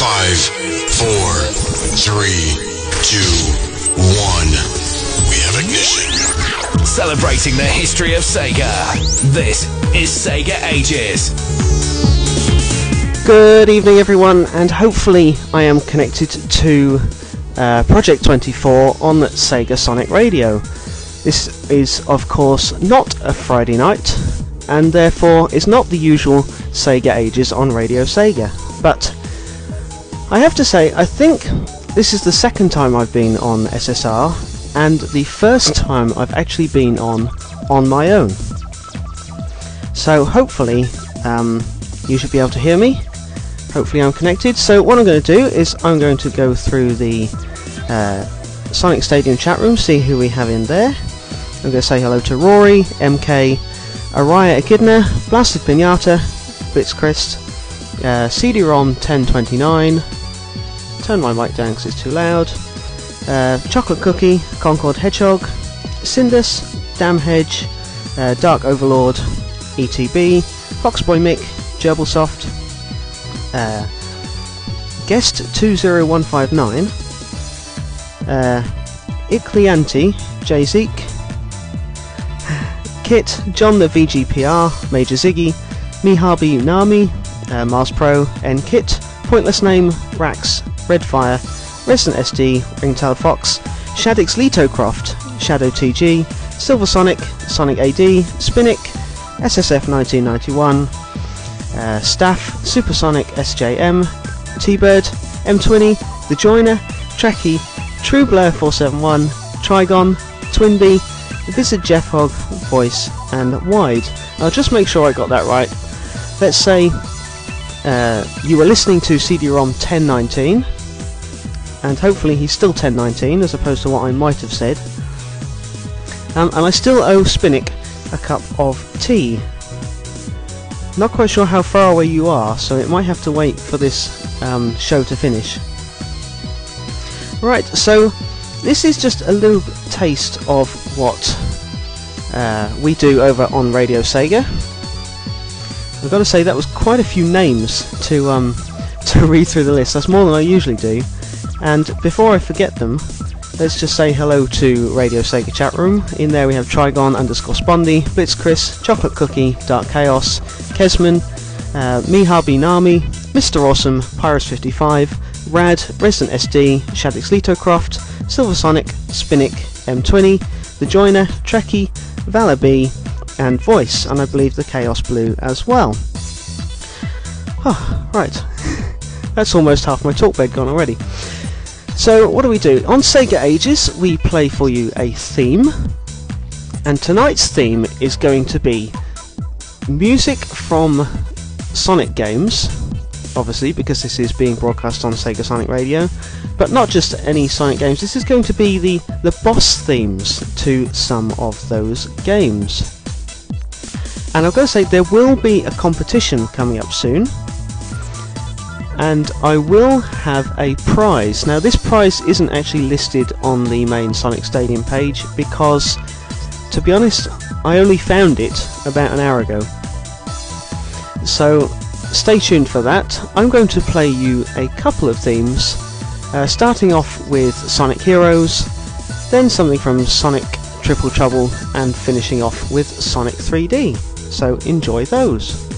Five, four, three, two, one. We have ignition. Celebrating the history of Sega. This is Sega Ages. Good evening, everyone, and hopefully, I am connected to uh, Project 24 on Sega Sonic Radio. This is, of course, not a Friday night, and therefore is not the usual Sega Ages on Radio Sega. But I have to say, I think this is the second time I've been on SSR, and the first time I've actually been on on my own. So hopefully, um, you should be able to hear me. Hopefully, I'm connected. So what I'm going to do is I'm going to go through the uh, Sonic Stadium chat room, see who we have in there. I'm going to say hello to Rory, MK, Araya Echidna, Blasted Pinata, Blitzchrist, uh, CD-ROM 1029. Turn my mic down because it's too loud. Uh, Chocolate Cookie, Concord Hedgehog, Cindus, Damhedge, uh, Dark Overlord, ETB, Foxboy Mick, Gerbilsoft, uh, Guest 20159, uh, Iclianti, J Zeke, Kit, John the VGPR, Major Ziggy, Mihabi Nami, uh, Mars Pro, N Kit, Pointless Name, Rax, Redfire, Resident SD, Ringtail Fox, Shaddix Litocroft, Shadow TG, Silver Sonic, Sonic AD, Spinnick, SSF 1991, uh, Staff, Supersonic SJM, T-Bird, M20, The Joiner, Trekkie, True Blur 471, Trigon, Twinbee, Visit Jeff Hogg, Voice, and Wide. I'll just make sure I got that right. Let's say uh, you were listening to CD-ROM 1019, and hopefully he's still 1019 as opposed to what I might have said. Um, and I still owe Spinnick a cup of tea. Not quite sure how far away you are, so it might have to wait for this um, show to finish. Right, so this is just a little taste of what uh, we do over on Radio Sega. I've got to say that was quite a few names to um, to read through the list. That's more than I usually do. And before I forget them, let's just say hello to Radio Sega chat room. In there we have Trigon underscore Spondy, Blitzchris, Chocolate Cookie, Dark Chaos, Kesman, uh, Mihabi Nami, Mr. Awesome, Pyrus55, Rad, Resident SD, Shaddix Litocroft, Silver Sonic, Spinnick, M20, The Joiner, Trekkie, Valor and Voice, and I believe the Chaos Blue as well. Oh, right. That's almost half my talk bed gone already. So, what do we do? On Sega Ages, we play for you a theme, and tonight's theme is going to be music from Sonic games, obviously, because this is being broadcast on Sega Sonic Radio, but not just any Sonic games. This is going to be the, the boss themes to some of those games. And I've got to say, there will be a competition coming up soon and I will have a prize. Now, this prize isn't actually listed on the main Sonic Stadium page because, to be honest, I only found it about an hour ago. So, stay tuned for that. I'm going to play you a couple of themes, uh, starting off with Sonic Heroes, then something from Sonic Triple Trouble, and finishing off with Sonic 3D. So, enjoy those.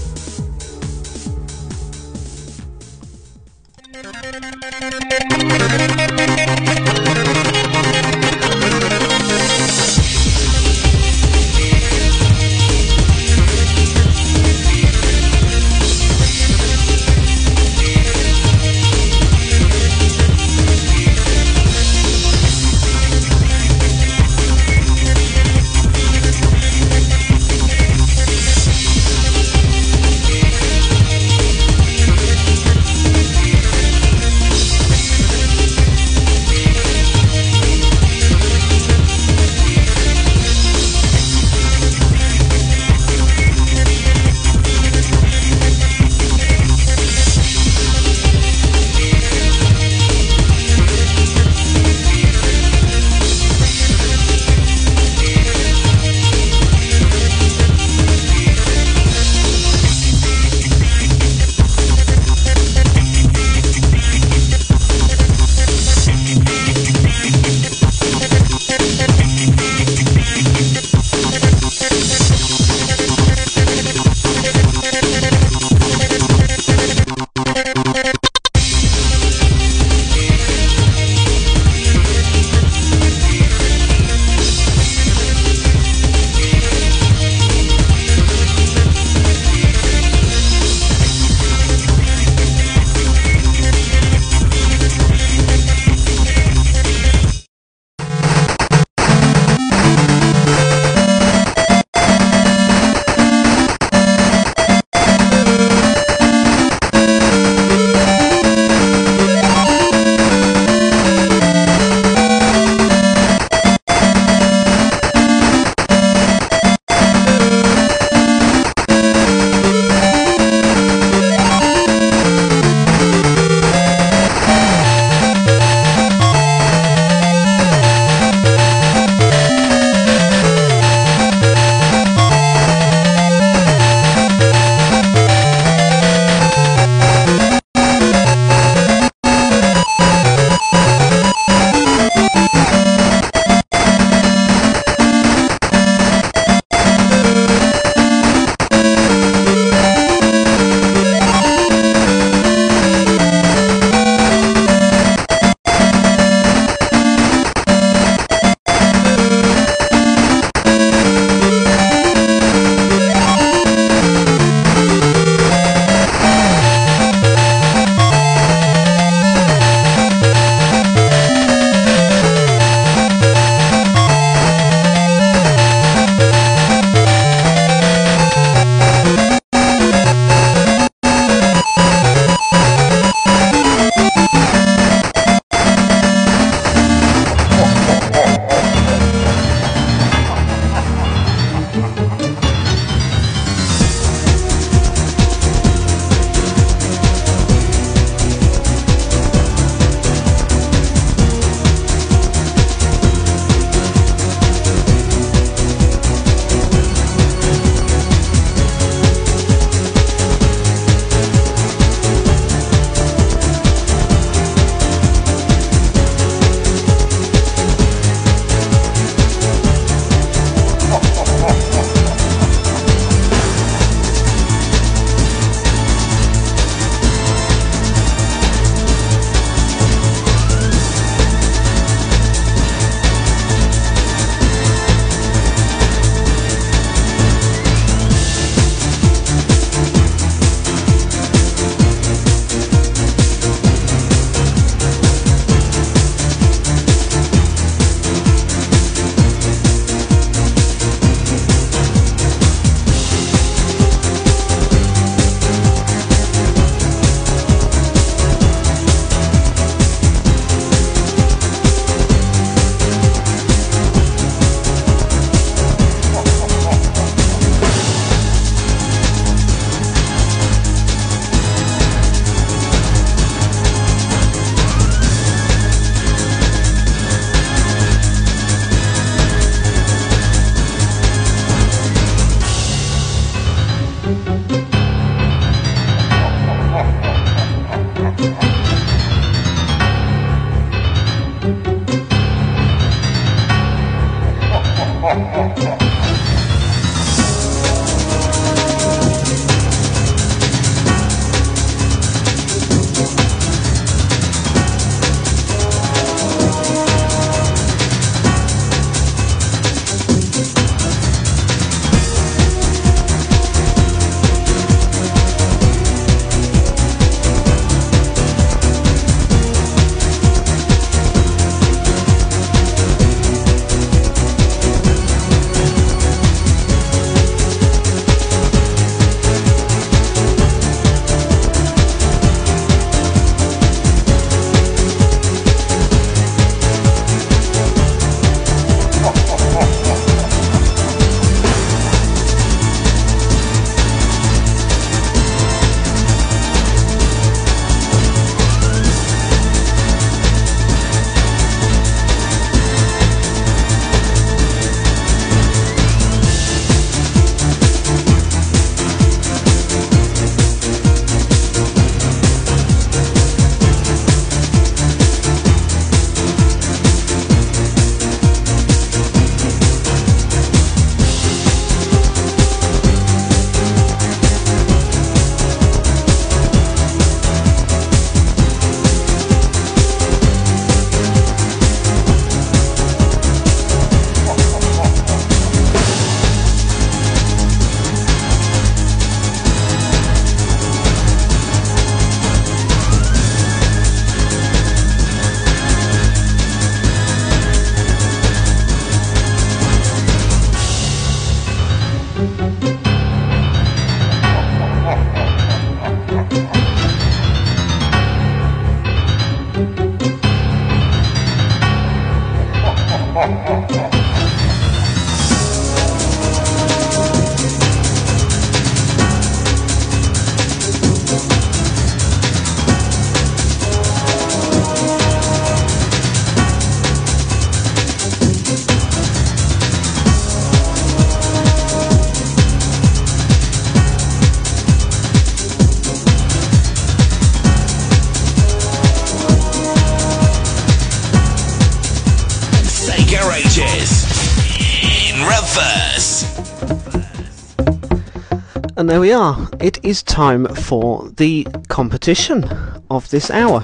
And there we are. It is time for the competition of this hour.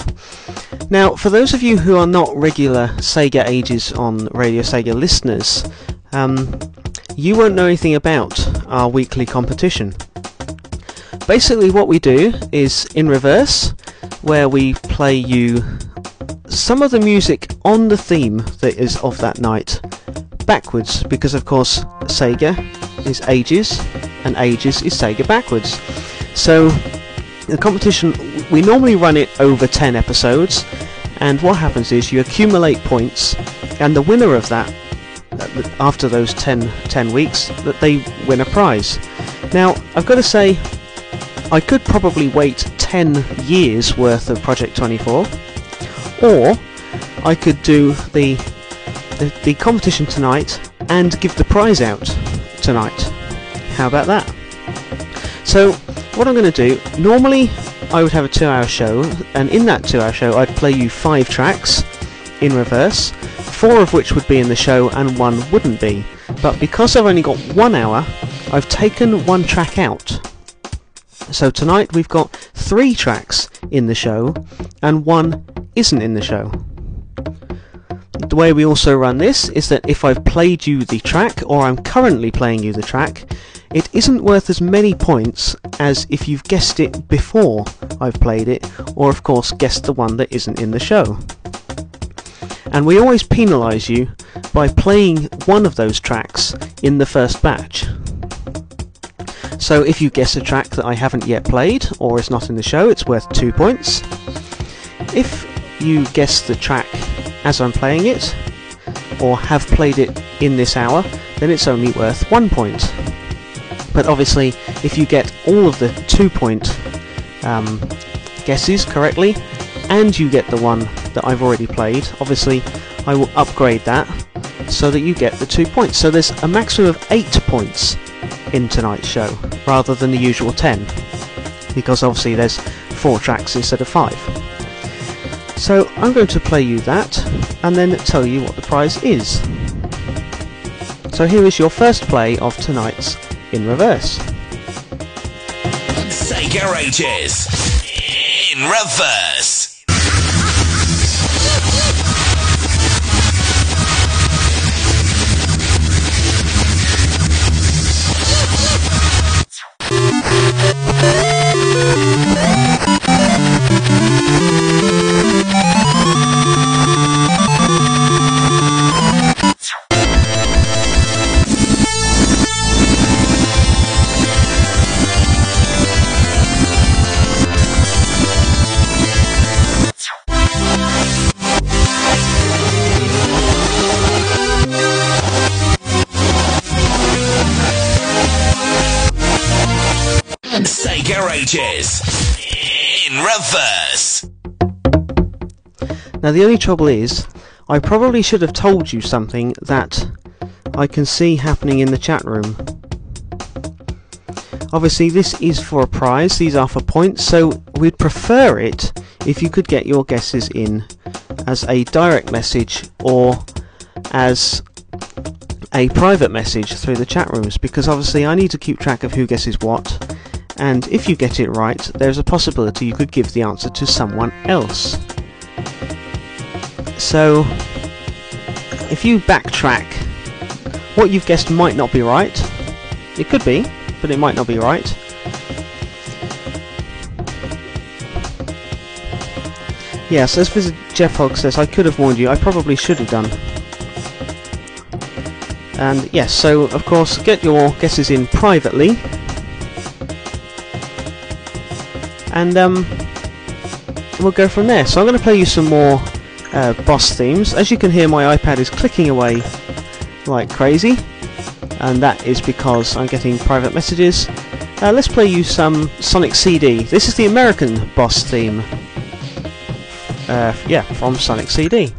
Now, for those of you who are not regular Sega Ages on Radio Sega listeners, um, you won't know anything about our weekly competition. Basically, what we do is in reverse, where we play you some of the music on the theme that is of that night backwards, because of course Sega is ages and ages is Sega backwards. So the competition, we normally run it over 10 episodes, and what happens is you accumulate points, and the winner of that, uh, after those 10, 10 weeks, that they win a prize. Now, I've got to say, I could probably wait 10 years worth of Project 24, or I could do the, the, the competition tonight and give the prize out tonight. How about that? So, what I'm going to do, normally I would have a two hour show, and in that two hour show I'd play you five tracks in reverse, four of which would be in the show and one wouldn't be. But because I've only got one hour, I've taken one track out. So tonight we've got three tracks in the show, and one isn't in the show. The way we also run this is that if I've played you the track, or I'm currently playing you the track, it isn't worth as many points as if you've guessed it before I've played it, or of course guessed the one that isn't in the show. And we always penalise you by playing one of those tracks in the first batch. So if you guess a track that I haven't yet played, or is not in the show, it's worth 2 points. If you guess the track as I'm playing it, or have played it in this hour, then it's only worth 1 point. But obviously, if you get all of the two point um, guesses correctly, and you get the one that I've already played, obviously I will upgrade that so that you get the two points. So there's a maximum of eight points in tonight's show, rather than the usual ten, because obviously there's four tracks instead of five. So I'm going to play you that, and then tell you what the prize is. So here is your first play of tonight's in reverse. Sega Ages in reverse. Ages Now, the only trouble is, I probably should have told you something that I can see happening in the chat room. Obviously, this is for a prize, these are for points, so we'd prefer it if you could get your guesses in as a direct message or as a private message through the chat rooms because obviously I need to keep track of who guesses what and if you get it right, there's a possibility you could give the answer to someone else. So, if you backtrack, what you've guessed might not be right. It could be, but it might not be right. Yes, as Visit Jeff Hogg says, I could have warned you. I probably should have done. And yes, so of course, get your guesses in privately and um, we'll go from there. So I'm going to play you some more uh, boss themes. As you can hear, my iPad is clicking away like crazy, and that is because I'm getting private messages. Uh, let's play you some Sonic CD. This is the American boss theme. Uh, yeah, from Sonic CD.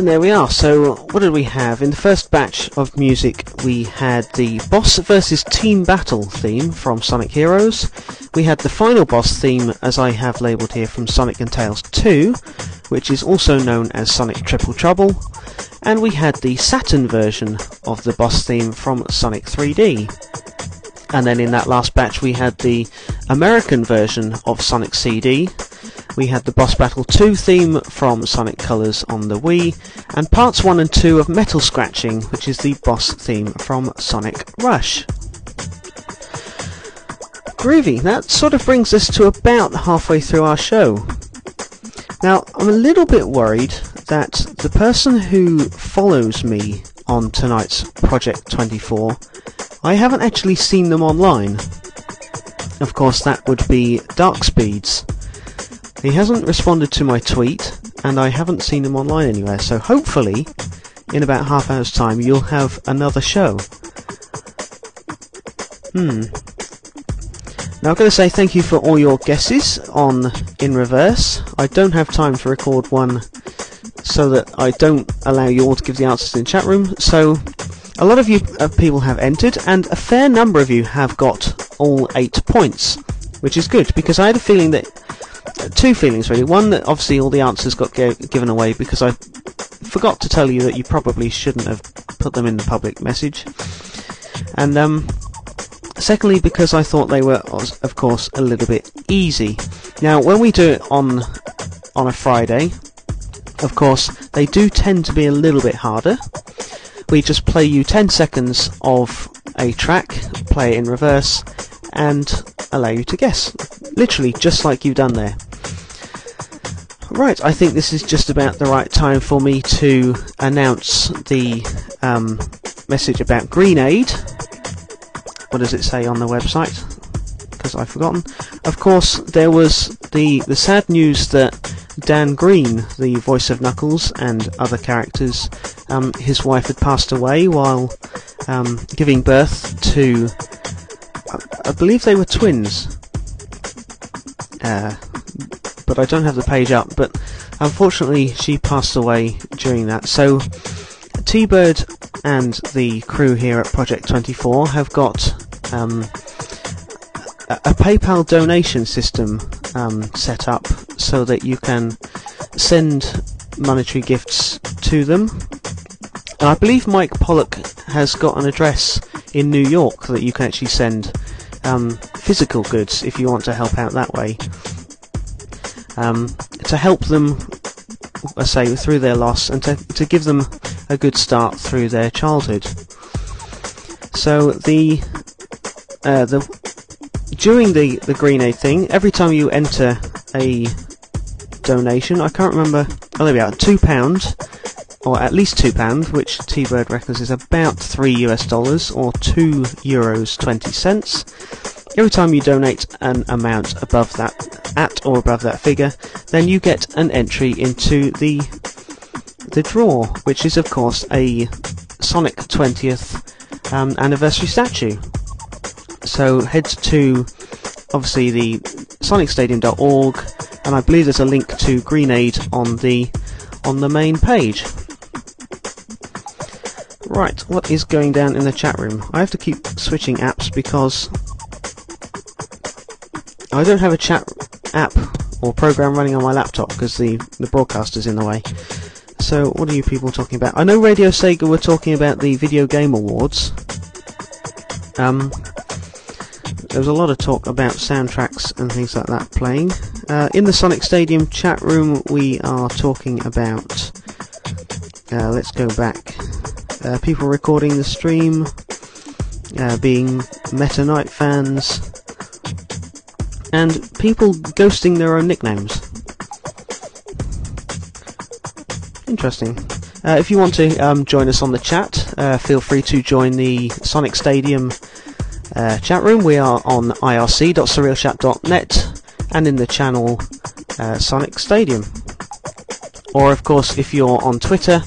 And there we are. So, what did we have? In the first batch of music, we had the boss versus team battle theme from Sonic Heroes. We had the final boss theme, as I have labelled here, from Sonic and Tails 2, which is also known as Sonic Triple Trouble. And we had the Saturn version of the boss theme from Sonic 3D. And then in that last batch, we had the American version of Sonic CD, we had the Boss Battle 2 theme from Sonic Colors on the Wii, and parts 1 and 2 of Metal Scratching, which is the boss theme from Sonic Rush. Groovy, that sort of brings us to about halfway through our show. Now, I'm a little bit worried that the person who follows me on tonight's Project 24, I haven't actually seen them online. Of course, that would be Dark Speeds. He hasn't responded to my tweet, and I haven't seen him online anywhere, so hopefully, in about half hour's time, you'll have another show. Hmm. Now, I'm going to say thank you for all your guesses on In Reverse. I don't have time to record one so that I don't allow you all to give the answers in the chat room, so a lot of you uh, people have entered, and a fair number of you have got all eight points, which is good, because I had a feeling that two feelings really. One that obviously all the answers got given away because I forgot to tell you that you probably shouldn't have put them in the public message, and um, secondly because I thought they were, of course, a little bit easy. Now, when we do it on on a Friday, of course, they do tend to be a little bit harder. We just play you 10 seconds of a track, play it in reverse, and allow you to guess. Literally, just like you've done there. Right, I think this is just about the right time for me to announce the um, message about Greenade. What does it say on the website? Because I've forgotten. Of course, there was the the sad news that Dan Green, the voice of Knuckles and other characters, um, his wife had passed away while um, giving birth to, I, I believe they were twins. Uh, but I don't have the page up. But unfortunately, she passed away during that. So T-Bird and the crew here at Project 24 have got um, a, a, PayPal donation system um, set up so that you can send monetary gifts to them. And I believe Mike Pollock has got an address in New York that you can actually send um, physical goods if you want to help out that way um, to help them, I say, through their loss and to, to give them a good start through their childhood. So the uh, the during the the Greenade thing, every time you enter a donation, I can't remember. Oh, there we are, two pound, or at least two pound, which T-Bird reckons is about three US dollars or two euros twenty cents. Every time you donate an amount above that, at or above that figure, then you get an entry into the the draw, which is of course a Sonic 20th um, anniversary statue. So head to obviously the sonicstadium.org, and I believe there's a link to Greenade on the on the main page. Right, what is going down in the chat room? I have to keep switching apps because I don't have a chat app or program running on my laptop because the, the broadcaster's in the way. So, what are you people talking about? I know Radio Sega were talking about the Video Game Awards. Um, there was a lot of talk about soundtracks and things like that playing. Uh, in the Sonic Stadium chat room, we are talking about. Uh, let's go back. Uh, people recording the stream, uh, being Meta Knight fans, and people ghosting their own nicknames. Interesting. Uh, if you want to um, join us on the chat, uh, feel free to join the Sonic Stadium uh, chat room. We are on irc.surrealchat.net and in the channel uh, Sonic Stadium. Or, of course, if you're on Twitter,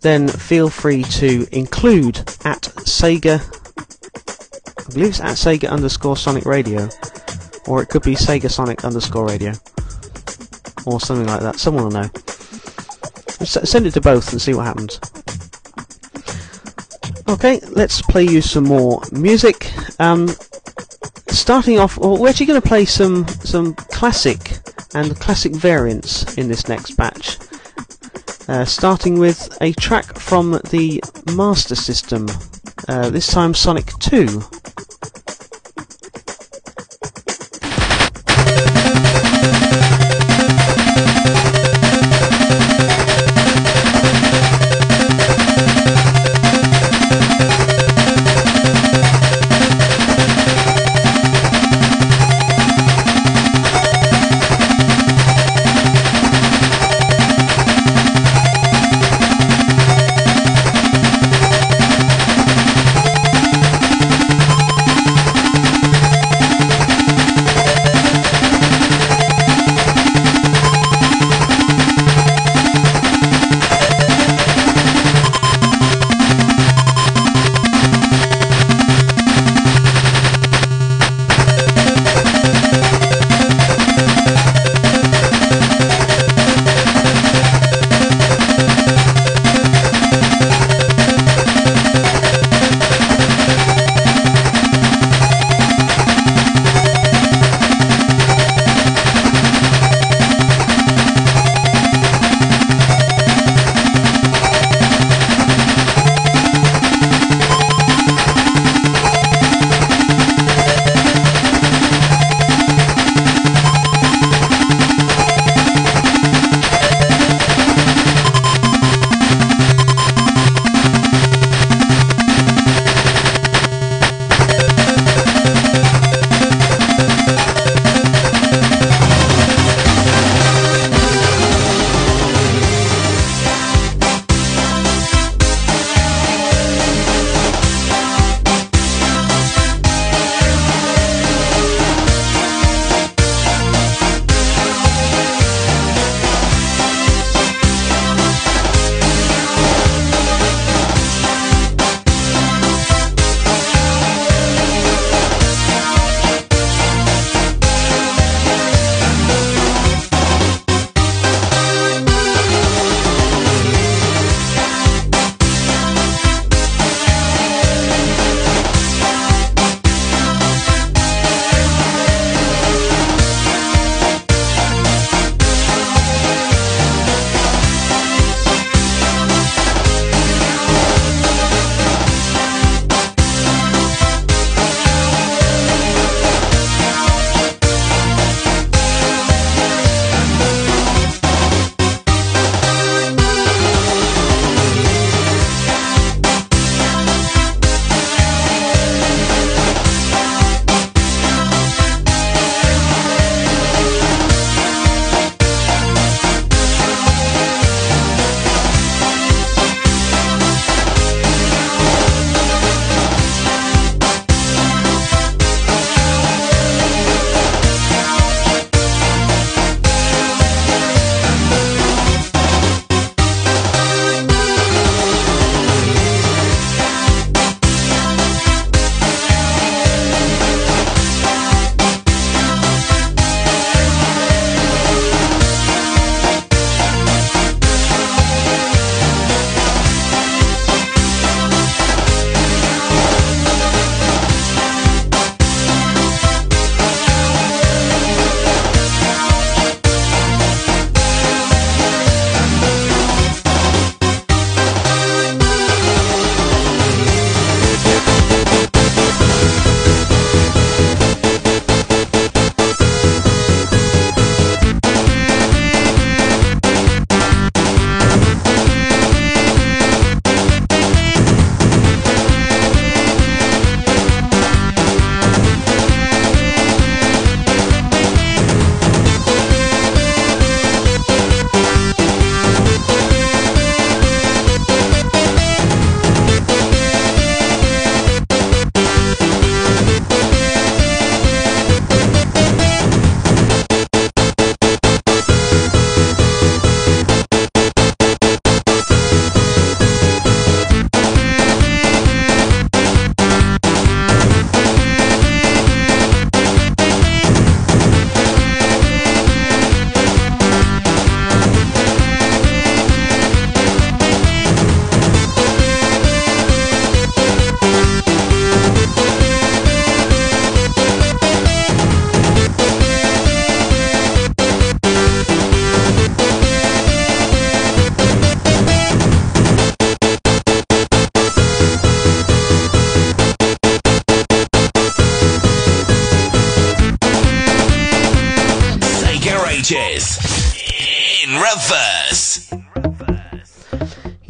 then feel free to include at Sega. I believe it's at Sega underscore Sonic Radio or it could be Sega Sonic underscore radio, or something like that. Someone will know. S- send it to both and see what happens. Okay, let's play you some more music. Um, starting off, well, we're actually going to play some some classic and classic variants in this next batch. Uh, starting with a track from the Master System, uh, this time Sonic 2.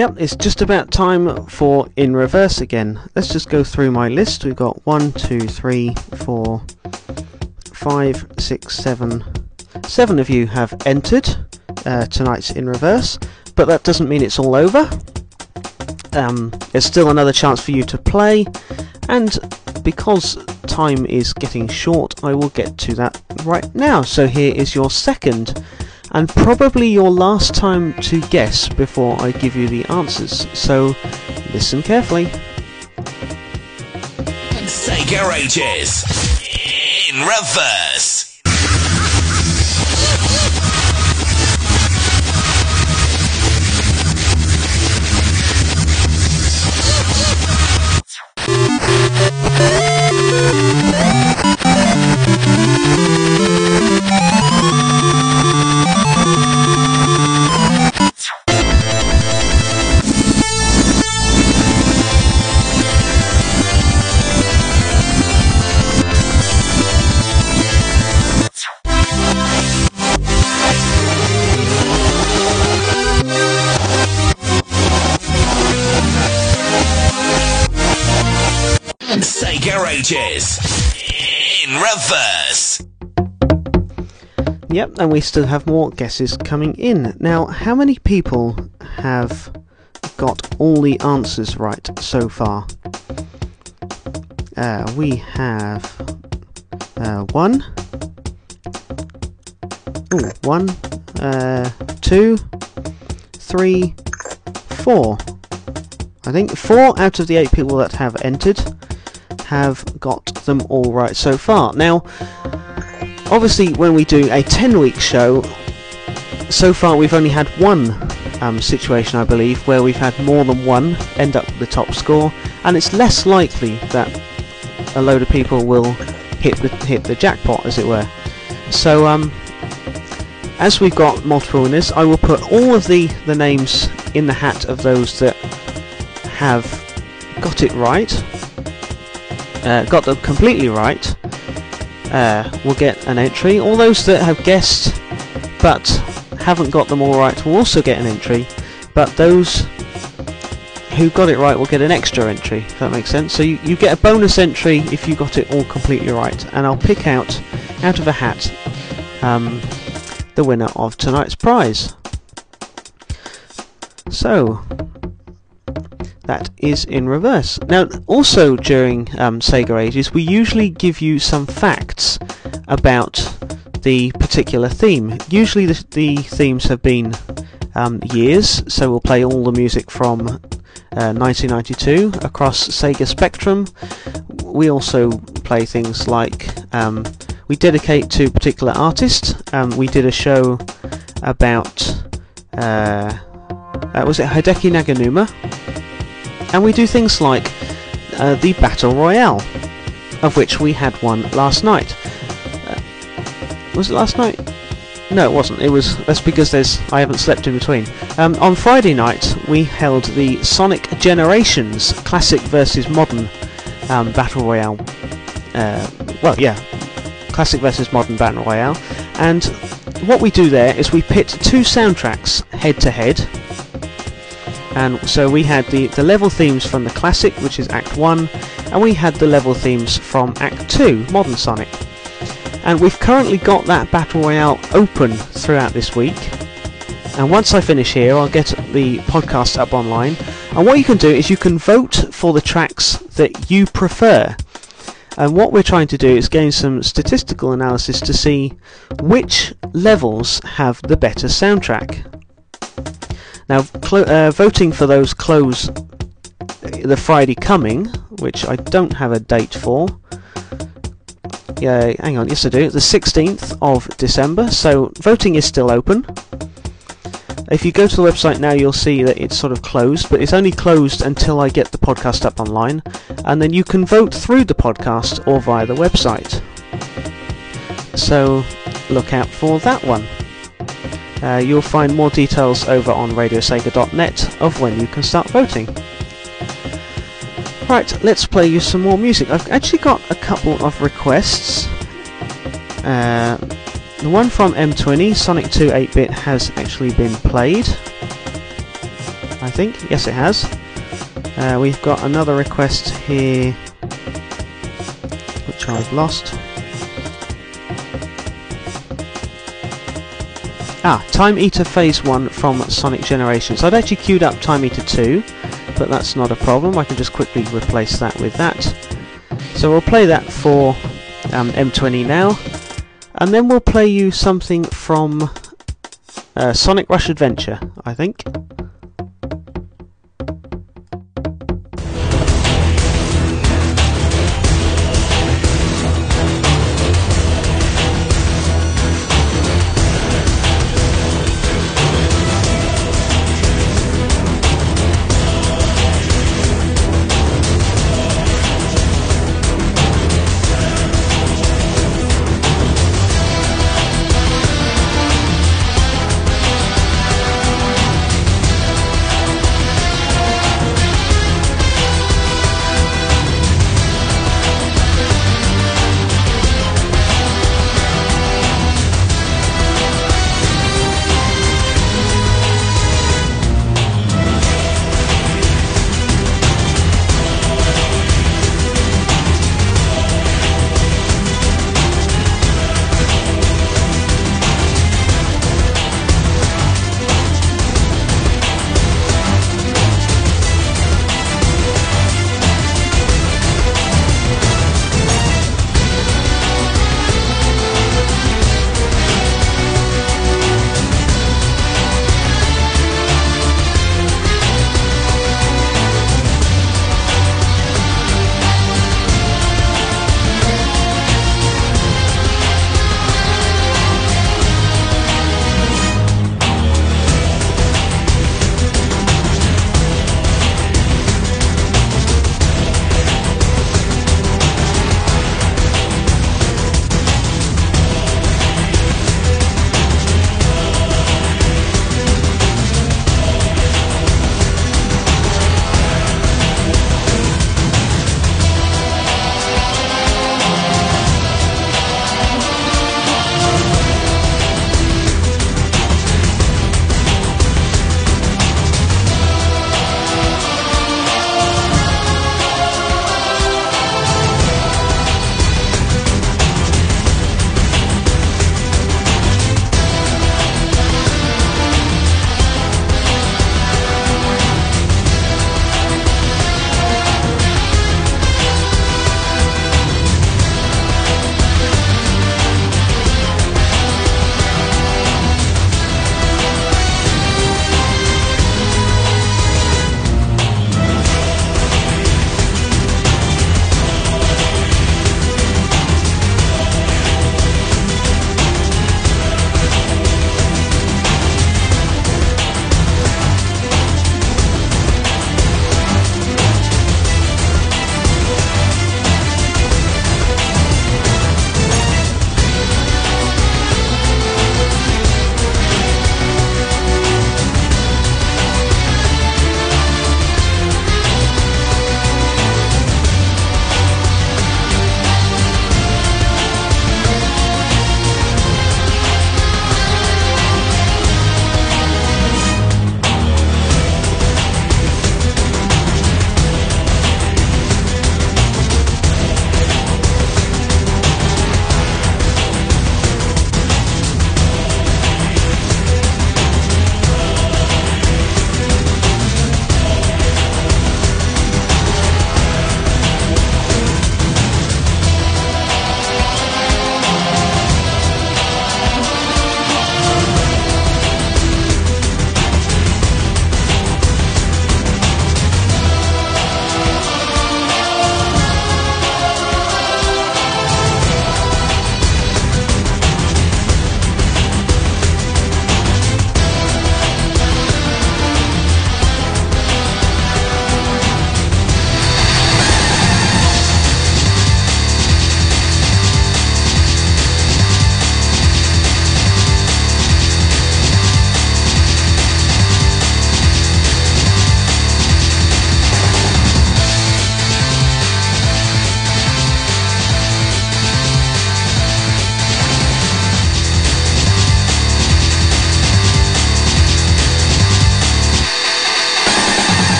Yep, it's just about time for In Reverse again. Let's just go through my list. We've got one, two, three, four, five, six, seven. Seven of you have entered uh, tonight's In Reverse, but that doesn't mean it's all over. Um, there's still another chance for you to play, and because time is getting short, I will get to that right now. So here is your second and probably your last time to guess before I give you the answers. So listen carefully. Sega Ages. In reverse. Ages. In reverse. Yep, and we still have more guesses coming in. Now, how many people have got all the answers right so far? Uh, we have uh, one, Ooh, one, uh, two, three, four. I think four out of the eight people that have entered have got them all right so far. Now, obviously, when we do a 10 week show, so far we've only had one um, situation, I believe, where we've had more than one end up with the top score, and it's less likely that a load of people will hit the hit the jackpot, as it were. So, um, as we've got multiple winners, I will put all of the the names in the hat of those that have got it right, uh, got them completely right, uh, will get an entry. All those that have guessed but haven't got them all right will also get an entry, but those who got it right will get an extra entry, if that makes sense. So you, you get a bonus entry if you got it all completely right, and I'll pick out, out of a hat, um, the winner of tonight's prize. So, that is in reverse. Now, also during um, Sega Ages, we usually give you some facts about the particular theme. Usually, the, the themes have been um, years, so we'll play all the music from uh, 1992 across Sega Spectrum. We also play things like um, we dedicate to particular artists. Um, we did a show about uh, uh, was it Hideki Naganuma, and we do things like uh, the Battle Royale, of which we had one last night. Uh, was it last night? No, it wasn't. It was. That's because there's. I haven't slept in between. Um, on Friday night, we held the Sonic Generations Classic versus Modern um, Battle Royale. Uh, well, yeah, Classic versus Modern Battle Royale. And what we do there is we pit two soundtracks head to head. And so we had the, the level themes from the Classic, which is Act 1, and we had the level themes from Act 2, Modern Sonic. And we've currently got that Battle Royale open throughout this week. And once I finish here, I'll get the podcast up online. And what you can do is you can vote for the tracks that you prefer. And what we're trying to do is gain some statistical analysis to see which levels have the better soundtrack. Now, uh, voting for those close the Friday coming, which I don't have a date for. Yeah, hang on, yes I do. The 16th of December, so voting is still open. If you go to the website now, you'll see that it's sort of closed, but it's only closed until I get the podcast up online, and then you can vote through the podcast or via the website. So look out for that one. Uh, you'll find more details over on radiosega.net of when you can start voting. Right, let's play you some more music. I've actually got a couple of requests. Uh, the one from M20, Sonic 2 8-bit, has actually been played. I think. Yes, it has. Uh, we've got another request here, which I've lost. Ah, Time Eater Phase 1 from Sonic Generations. I'd actually queued up Time Eater 2, but that's not a problem. I can just quickly replace that with that. So we'll play that for um, M20 now, and then we'll play you something from uh, Sonic Rush Adventure, I think.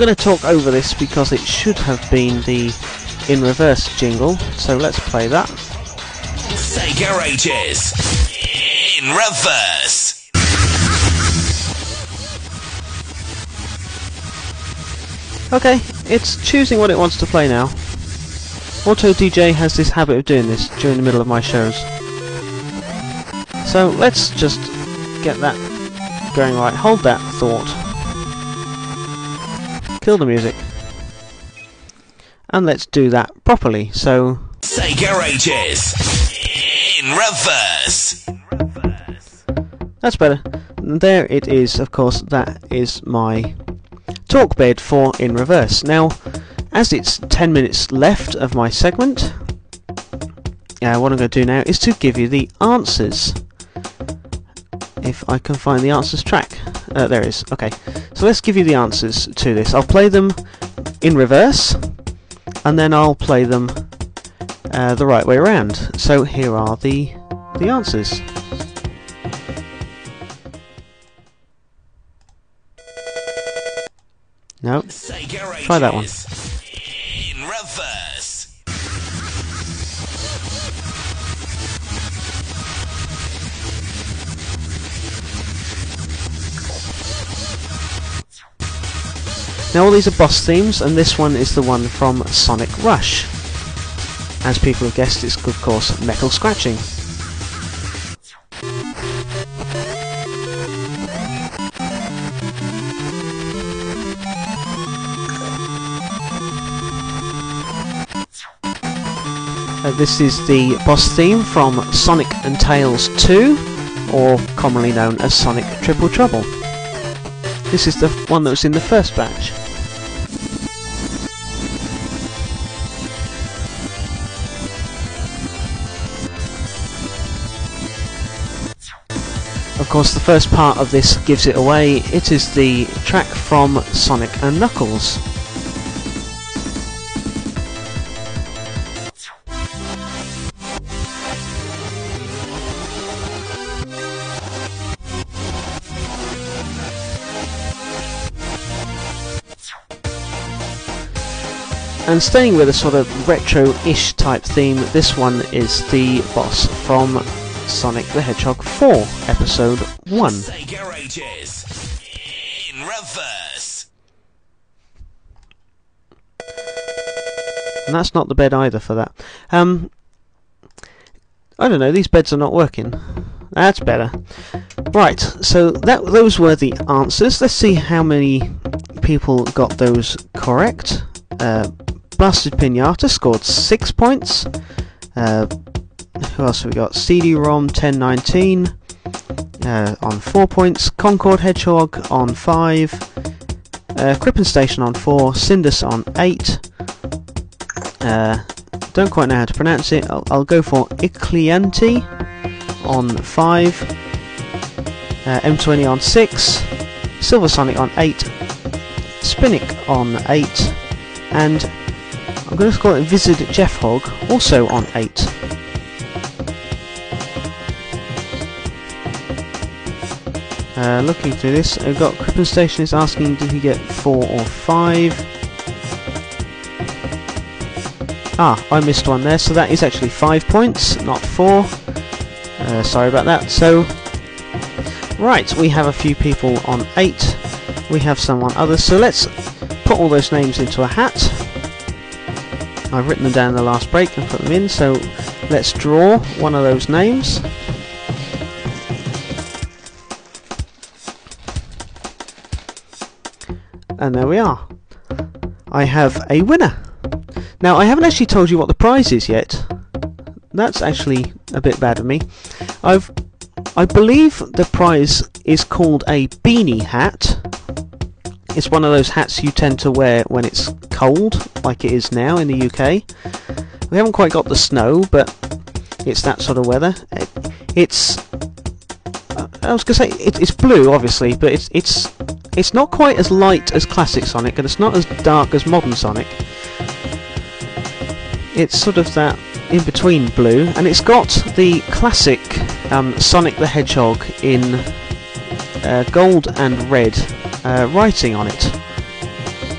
Going to talk over this because it should have been the in reverse jingle, so let's play that. Sega Ages. In reverse. Okay, it's choosing what it wants to play now. Auto DJ has this habit of doing this during the middle of my shows. So let's just get that going right. Hold that thought. Kill the music. And let's do that properly. So Sega Ages. In reverse. That's better. And there it is, of course, that is my talk bed for In Reverse. Now, as it's 10 minutes left of my segment, uh, what I'm going to do now is to give you the answers. If I can find the answers track. Uh, there is. Okay. So let's give you the answers to this. I'll play them in reverse, and then I'll play them uh, the right way around. So here are the the answers. No. Try that one. In reverse. Now all these are boss themes, and this one is the one from Sonic Rush. As people have guessed, it's of course metal scratching. Uh, this is the boss theme from Sonic and Tails 2, or commonly known as Sonic Triple Trouble. This is the one that was in the first batch. Course, the first part of this gives it away. It is the track from Sonic and Knuckles. And staying with a sort of retro-ish type theme, this one is the boss from Sonic the Hedgehog 4, Episode 1. Sega. In reverse. And that's not the bed either for that. Um, I don't know, these beds are not working. That's better. Right, so that those were the answers. Let's see how many people got those correct. Uh, Blasted Pinata scored six points. Uh, who else have we got? CD-ROM 1019 uh, on four points. Concord Hedgehog on five. Uh, Crippen Station on four. Cindus on eight. Uh, don't quite know how to pronounce it. I'll, I'll go for Iclianti on 5, uh, M20 on 6, Silver Sonic on 8, Spinnick on 8, and I'm going to call it Visit Jeff Hog also on 8. Uh, looking through this, I've got Crippen Station is asking did he get 4 or 5. Ah, I missed one there, so that is actually 5 points, not 4. Uh, sorry about that. So, right, we have a few people on 8. We have some on others, so let's put all those names into a hat. I've written them down in the last break and put them in, so let's draw one of those names. And there we are. I have a winner. Now, I haven't actually told you what the prize is yet. That's actually a bit bad of me. I've, I believe the prize is called a beanie hat. It's one of those hats you tend to wear when it's cold, like it is now in the UK. We haven't quite got the snow, but it's that sort of weather. It, it's, I was to say it, it's blue, obviously, but it's it's it's not quite as light as classic Sonic, and it's not as dark as modern Sonic. It's sort of that in between blue, and it's got the classic um, Sonic the Hedgehog in uh, gold and red uh, writing on it.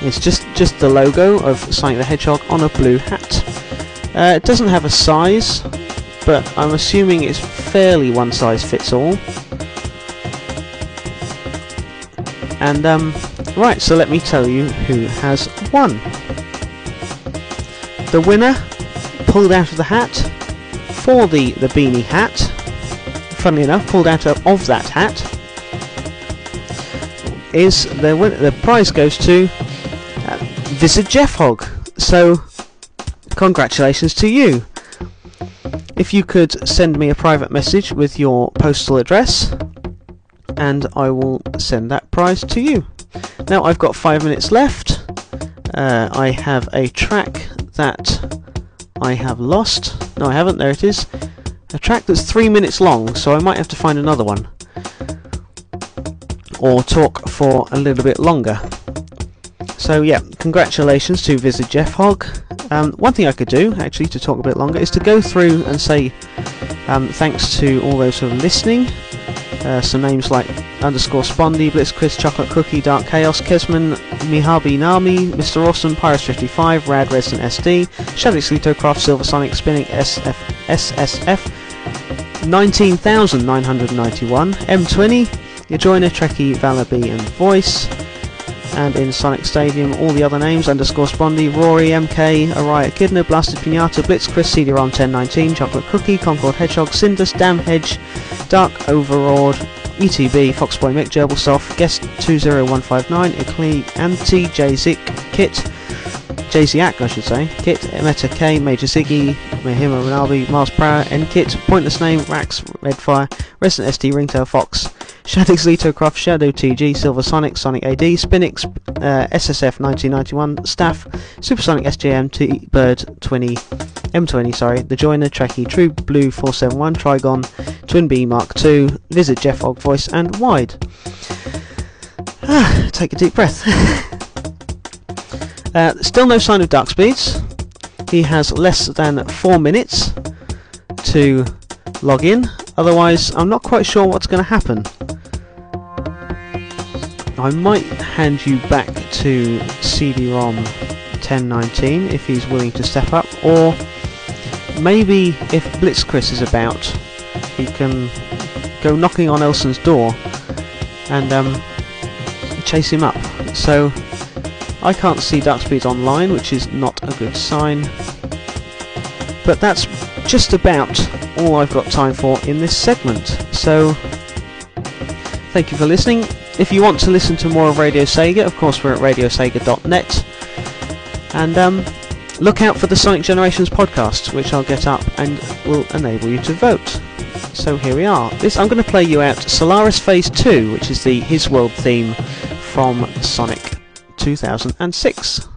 It's just just the logo of Sonic the Hedgehog on a blue hat. Uh, it doesn't have a size, but I'm assuming it's fairly one size fits all. And um, right, so let me tell you who has won. The winner pulled out of the hat for the the beanie hat. Funnily enough, pulled out of, that hat is the win- the prize goes to uh, Visit Jeff Hog. So, congratulations to you. If you could send me a private message with your postal address, and I will send that prize to you. Now I've got five minutes left. Uh, I have a track that I have lost. No, I haven't. There it is. A track that's three minutes long, so I might have to find another one or talk for a little bit longer. So yeah, congratulations to Visit Jeff Hog. Um, one thing I could do, actually, to talk a bit longer, is to go through and say um, thanks to all those who are listening. Uh, some names like underscore Spondy, Blitzquiz, Chocolate Cookie, Dark Chaos, Kesman, Mihabi Nami, Mr. Awesome, Pyrus55, Rad Resident SD, Shadow Sleetocraft, Silver Sonic, Spinning SF, SSF, 19,991, M20, Yajoyner, Trekkie, Valaby, and Voice. And in Sonic Stadium, all the other names underscore Spondy, Rory, MK, Araya Kidna, Blasted Pinata, Blitz, Chris, CD-ROM 1019, Chocolate Cookie, Concord Hedgehog, Cindus, Damn Hedge, Dark Overawed, ETB, Foxboy Mick, Gerbilsoft, Guest 20159, Ecli, Anti, JZick, Kit, JZack, I should say, Kit, Meta K, Major Ziggy, Mahima Ronaldi, Mars Prower, Nkit, Pointless Name, Rax, Redfire, Resident SD, Ringtail Fox, Shadix Litocraft, Shadow TG, Silver Sonic, Sonic AD, Spinix, uh, SSF 1991, Staff, Supersonic SJM, T Bird 20, M20, sorry, The Joiner, Trekkie, True Blue 471, Trigon, Twin B Mark II, Visit Jeff Og Voice, and Wide. Ah, take a deep breath. uh, still no sign of Dark Speeds. He has less than four minutes to log in. Otherwise, I'm not quite sure what's going to happen. I might hand you back to CD-ROM 1019 if he's willing to step up, or maybe if Blitzchris is about, he can go knocking on Elson's door and um, chase him up. So I can't see Darkspeed online, which is not a good sign. But that's just about all I've got time for in this segment. So thank you for listening. If you want to listen to more of Radio Sega, of course we're at radiosega.net. And um, look out for the Sonic Generations podcast, which I'll get up and will enable you to vote. So here we are. This I'm going to play you out Solaris Phase 2, which is the His World theme from Sonic 2006.